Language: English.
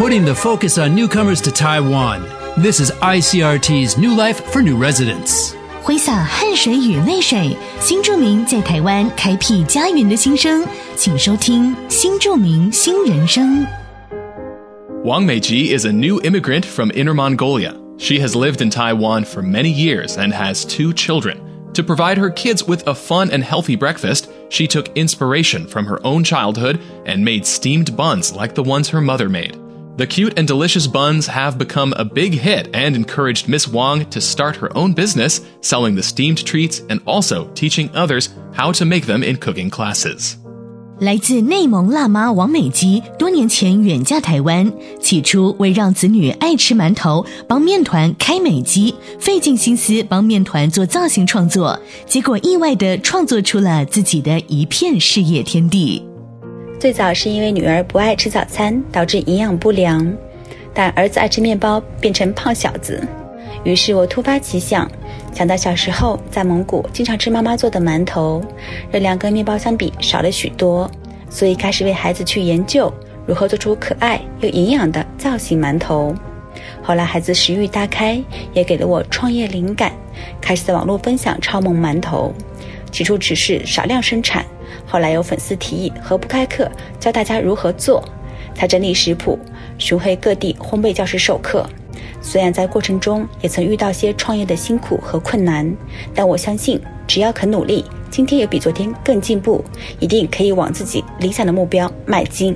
putting the focus on newcomers to Taiwan. This is ICRT's New Life for New Residents. 挥洒汗水与泪水，新住民在台湾开辟家园的心声，请收听《新住民新人生》。Wang Meiji is a new immigrant from Inner Mongolia. She has lived in Taiwan for many years and has two children. To provide her kids with a fun and healthy breakfast, she took inspiration from her own childhood and made steamed buns like the ones her mother made. The cute and delicious buns have become a big hit and encouraged Miss Wang to start her own business, selling the steamed treats and also teaching others how to make them in cooking classes. 来自内蒙辣妈王美姬多年前远嫁台湾，起初为让子女爱吃馒头，帮面团开美肌，费尽心思帮面团做造型创作，结果意外的创作出了自己的一片事业天地。 最早是因为女儿不爱吃早餐，导致营养不良，但儿子爱吃面包，变成胖小子。于是我突发奇想，想到小时候在蒙古经常吃妈妈做的馒头，热量跟面包相比少了许多，所以开始为孩子去研究如何做出可爱又营养的造型馒头。后来孩子食欲大开，也给了我创业灵感，开始在网络分享超萌馒头。起初只是少量生产，后来有粉丝提议和不开课教大家如何做，他整理食谱，巡回各地烘焙教室授课。虽然在过程中也曾遇到些创业的辛苦和困难，但我相信只要肯努力，今天也比昨天更进步，一定可以往自己理想的目标迈进。